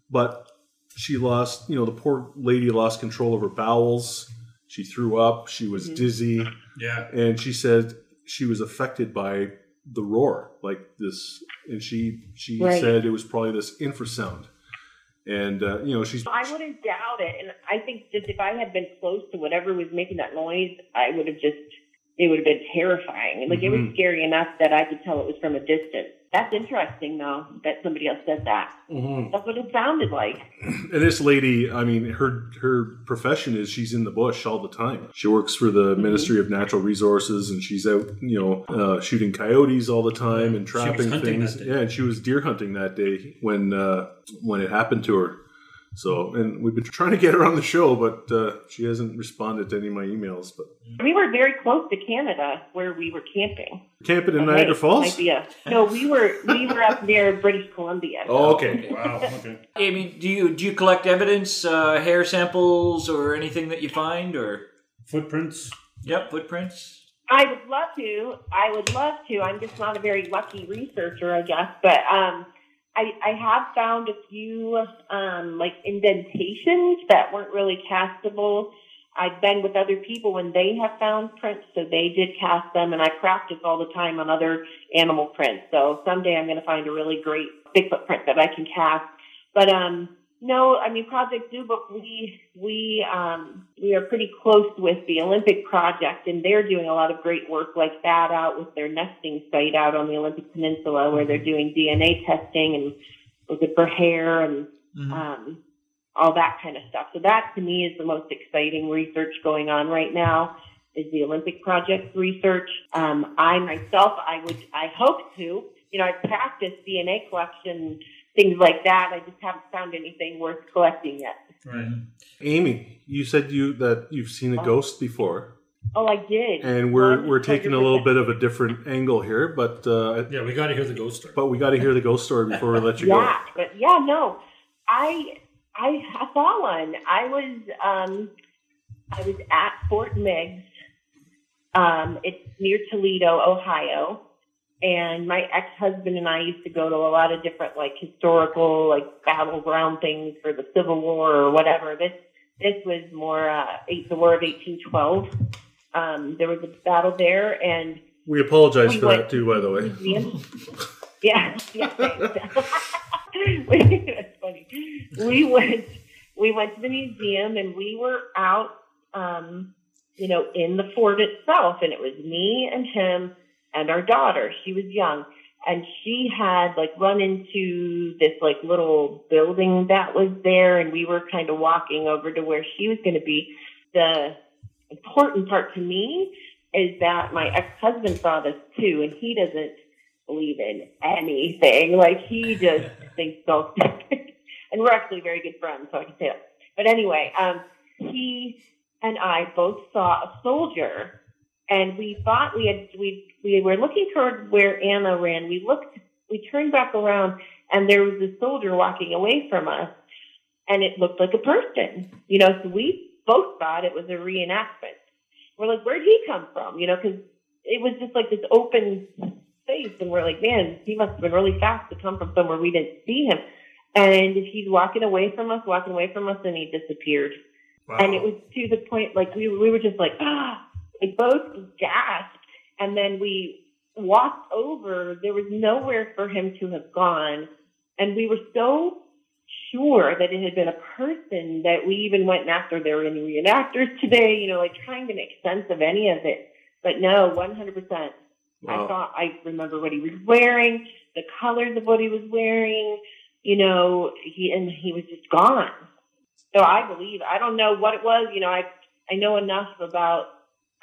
but she lost, you know, the poor lady lost control of her bowels. She threw up. She was Mhm. dizzy, Yeah. and she said she was affected by the roar, like this. And she she Right. said it was probably this infrasound. And uh, you know she's I wouldn't doubt it, and I think just if I had been close to whatever was making that noise, I would have just. It would have been terrifying. Like it was Mhm. scary enough that I could tell it was from a distance. That's interesting, though, that somebody else said that. Mhm. That's what it sounded like. And this lady, I mean, her her profession is she's in the bush all the time. She works for the Mm-hmm. Ministry of Natural Resources, and she's out, you know, uh, shooting coyotes all the time and She was trapping things. that day. Yeah, and she was deer hunting that day when uh, when it happened to her. So, and we've been trying to get her on the show, but uh, she hasn't responded to any of my emails. But We were very close to Canada where we were camping. camping in Okay, Niagara Falls. might be a- no, we were we were up near British Columbia. Oh, okay. Wow. Okay. Amy, do you do you collect evidence, uh, hair samples, or anything that you find, or Footprints. yep, footprints? I would love to. I would love to. I'm just not a very lucky researcher, I guess. But um, I, I have found a few um, like indentations that weren't really castable. I've been with other people and they have found prints, so they did cast them. And I practice all the time on other animal prints. So someday I'm going to find a really great Bigfoot print that I can cast. But um, no, I mean Project Zoo We we um, we are pretty close with the Olympic Project, and they're doing a lot of great work like that out with their nesting site out on the Olympic Peninsula, where they're doing DNA testing and was it for hair and Mhm. um, all that kind of stuff. So that to me is the most exciting research going on right now. Is the Olympic Project research? Um, I myself, I would, I hope to. You know, I practice DNA collection, things like that. I just haven't found anything worth collecting yet. Right. Amy, you said you that you've seen a ghost before, Oh, I did. and we're we're taking a little bit of a different angle here, but uh, Yeah, we got to hear the ghost story. but we got to hear the ghost story before we let you yeah, go. but yeah, no, I I I saw one. I was um I was at Fort Meigs. Um, it's near Toledo, Ohio, and my ex husband and I used to go to a lot of different like historical like battleground things for the Civil War or whatever. This this was more uh, eight, the War of eighteen twelve. Um, there was a battle there, and We apologize We for that too, by the way. museum. yeah, yeah, That's funny. We went, we went to the museum and we were out, um, you know, in the fort itself, and it was me and him and our daughter. She was young, and she had like run into this like little building that was there, and we were kind of walking over to where she was going to be. The important part to me is that my ex-husband saw this too, and he doesn't believe in anything. Like he just thinks so. and we're actually very good friends, so I can say that. But anyway, um, he and I both saw a soldier, and we thought we had we we were looking toward where Anna ran. We looked, we turned back around, and there was a soldier walking away from us, and it looked like a person. You know, so we both thought it was a reenactment. We're like, where'd he come from? You know, because it was just like this open space, and we're like, man, he must have been really fast to come from somewhere we didn't see him. And he's walking away from us, walking away from us, and he disappeared. Wow. and it was to the point like we we were just like ah, like both gasped, and then we walked over. There was nowhere for him to have gone, and we were so sure that it had been a person that we even went and asked, are there were any reenactors today? You know, like trying to make sense of any of it. But no, 100%. I thought I remember what he was wearing, the colors of what he was wearing, you know, he and he was just gone. So I believe I don't know what it was, you know, I I know enough about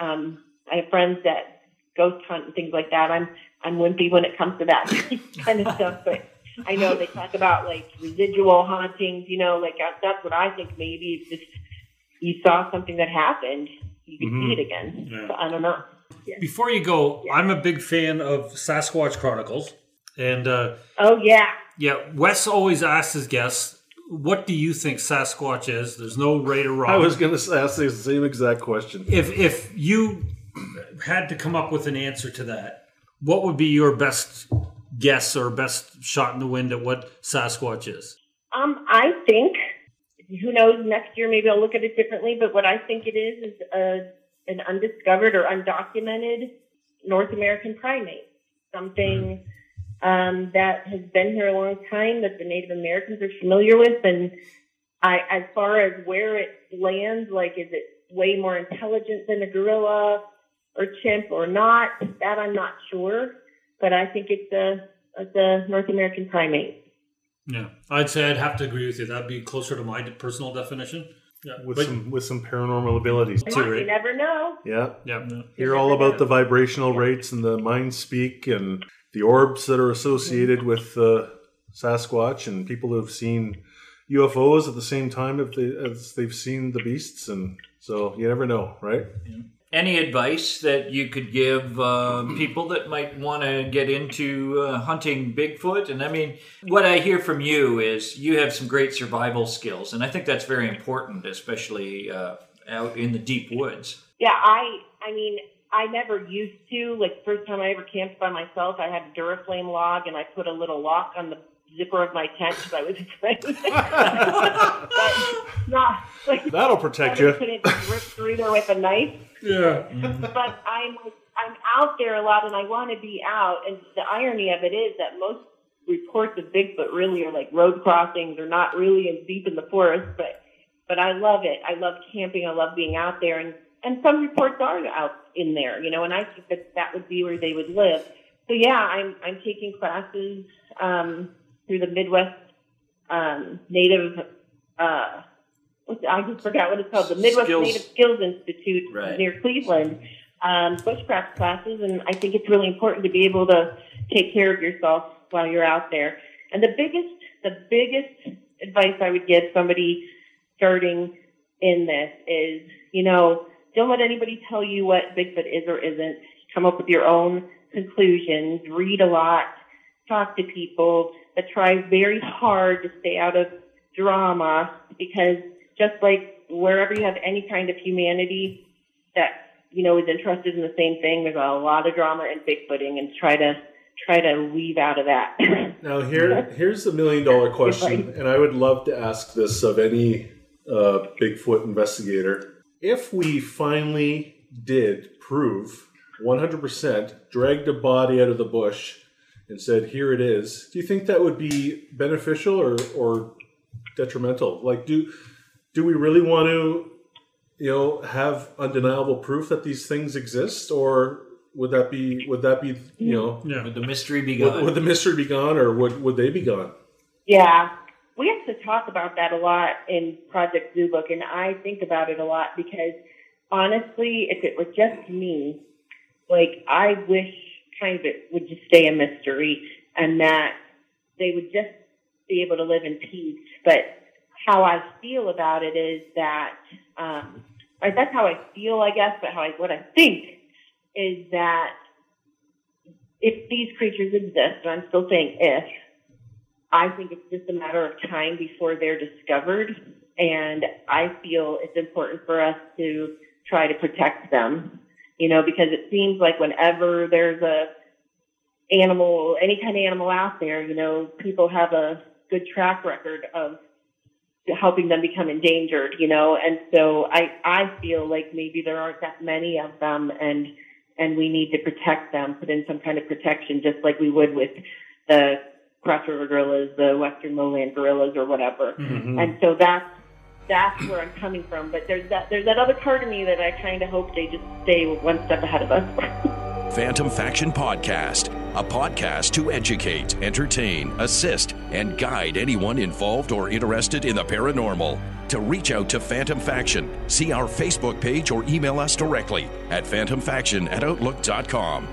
um I have friends that ghost hunt and things like that. I'm I'm wimpy when it comes to that kind of stuff, but I know they talk about like residual hauntings, you know, like uh, that's what I think maybe it's just you saw something that happened, you could Mhm. see it again. Yeah. So I don't know. Before you go, I'm a big fan of Sasquatch Chronicles, and uh, Oh yeah. yeah, Wes always asks his guests, "What do you think Sasquatch is?" There's no right or wrong. I was going to ask the same exact question. if if you had to come up with an answer to that, what would be your best guess or best shot in the wind at what Sasquatch is? Um, I think who knows next year maybe I'll look at it differently, but what I think it is is a an undiscovered or undocumented North American primate, something um, that has been here a long time that the Native Americans are familiar with, and I, as far as where it lands, like is it way more intelligent than a gorilla or chimp or not? That I'm not sure, but I think it's a it's a North American primate. Yeah, I'd say I'd have to agree with you. That'd be closer to my personal definition. Yeah, With but- some with some paranormal abilities. Too, right? You never know. Yeah. yeah, Hear all about the vibrational rates and the mind speak and the orbs that are associated with uh, Sasquatch and people who have seen UFOs at the same time if they, as they've seen the beasts. And so you never know, right? Any advice that you could give um, people that might want to get into uh, hunting Bigfoot? And I mean, what I hear from you is you have some great survival skills, and I think that's very important, especially uh, out in the deep woods. Yeah, I I mean, I never used to. Like first time I ever camped by myself, I had a Duraflame log and I put a little lock on the zipper of my tent because I was afraid. but not like That'll protect you. couldn't rip through there with a knife. yeah. Mm-hmm. But I'm I'm out there a lot and I want to be out. And the irony of it is that most reports of Bigfoot really are like road crossings or not really in deep in the forest. But but I love it. I love camping. I love being out there. And and some reports are out in there, you know. And I think that that would be where they would live. So yeah, I'm I'm taking classes um, through the Midwest um, Native. Uh, I just forgot what it's called. The Midwest Skills- Native Skills Institute Right. near Cleveland. Um, bushcraft classes, and I think it's really important to be able to take care of yourself while you're out there. And the biggest, the biggest advice I would give somebody starting in this is, you know, don't let anybody tell you what Bigfoot is or isn't. Come up with your own conclusions. Read a lot. Talk to people. But try very hard to stay out of drama because just like wherever you have any kind of humanity that you know is interested in the same thing, there's a lot of drama and Bigfooting, and try to try to weave out of that. Now here, here's a million dollar question, and I would love to ask this of any uh, Bigfoot investigator. If we finally did prove 100%, dragged a body out of the bush, and said, "Here it is," do you think that would be beneficial or or detrimental? Like, do do we really want to, you know, have undeniable proof that these things exist, or would that be would that be you know Yeah. Would the mystery be would, gone? would the mystery be gone, or would would they be gone? Yeah, we have to talk about that a lot in Project Zoobook, and I think about it a lot because honestly, if it were just me, like I wish kind of it would just stay a mystery and that they would just be able to live in peace. But how I feel about it is that, um, or that's how I feel, I guess, but how I, what I think is that if these creatures exist, and I'm still saying if, I think it's just a matter of time before they're discovered. And I feel it's important for us to try to protect them, you know, because it seems like whenever there's a animal, any kind of animal out there, you know, people have a good track record of helping them become endangered, you know. And so I I feel like maybe there aren't that many of them, and and we need to protect them, put in some kind of protection, just like we would with the Cross River gorillas, the Western lowland gorillas, or whatever. Mm-hmm. And so that's that's where I'm coming from. But there's that there's that other part of me that I kind of hope they just stay one step ahead of us. Phantom Faction Podcast, a podcast to educate, entertain, assist, and guide anyone involved or interested in the paranormal. To reach out to Phantom Faction, see our Facebook page or email us directly at phantomfaction at outlook.com.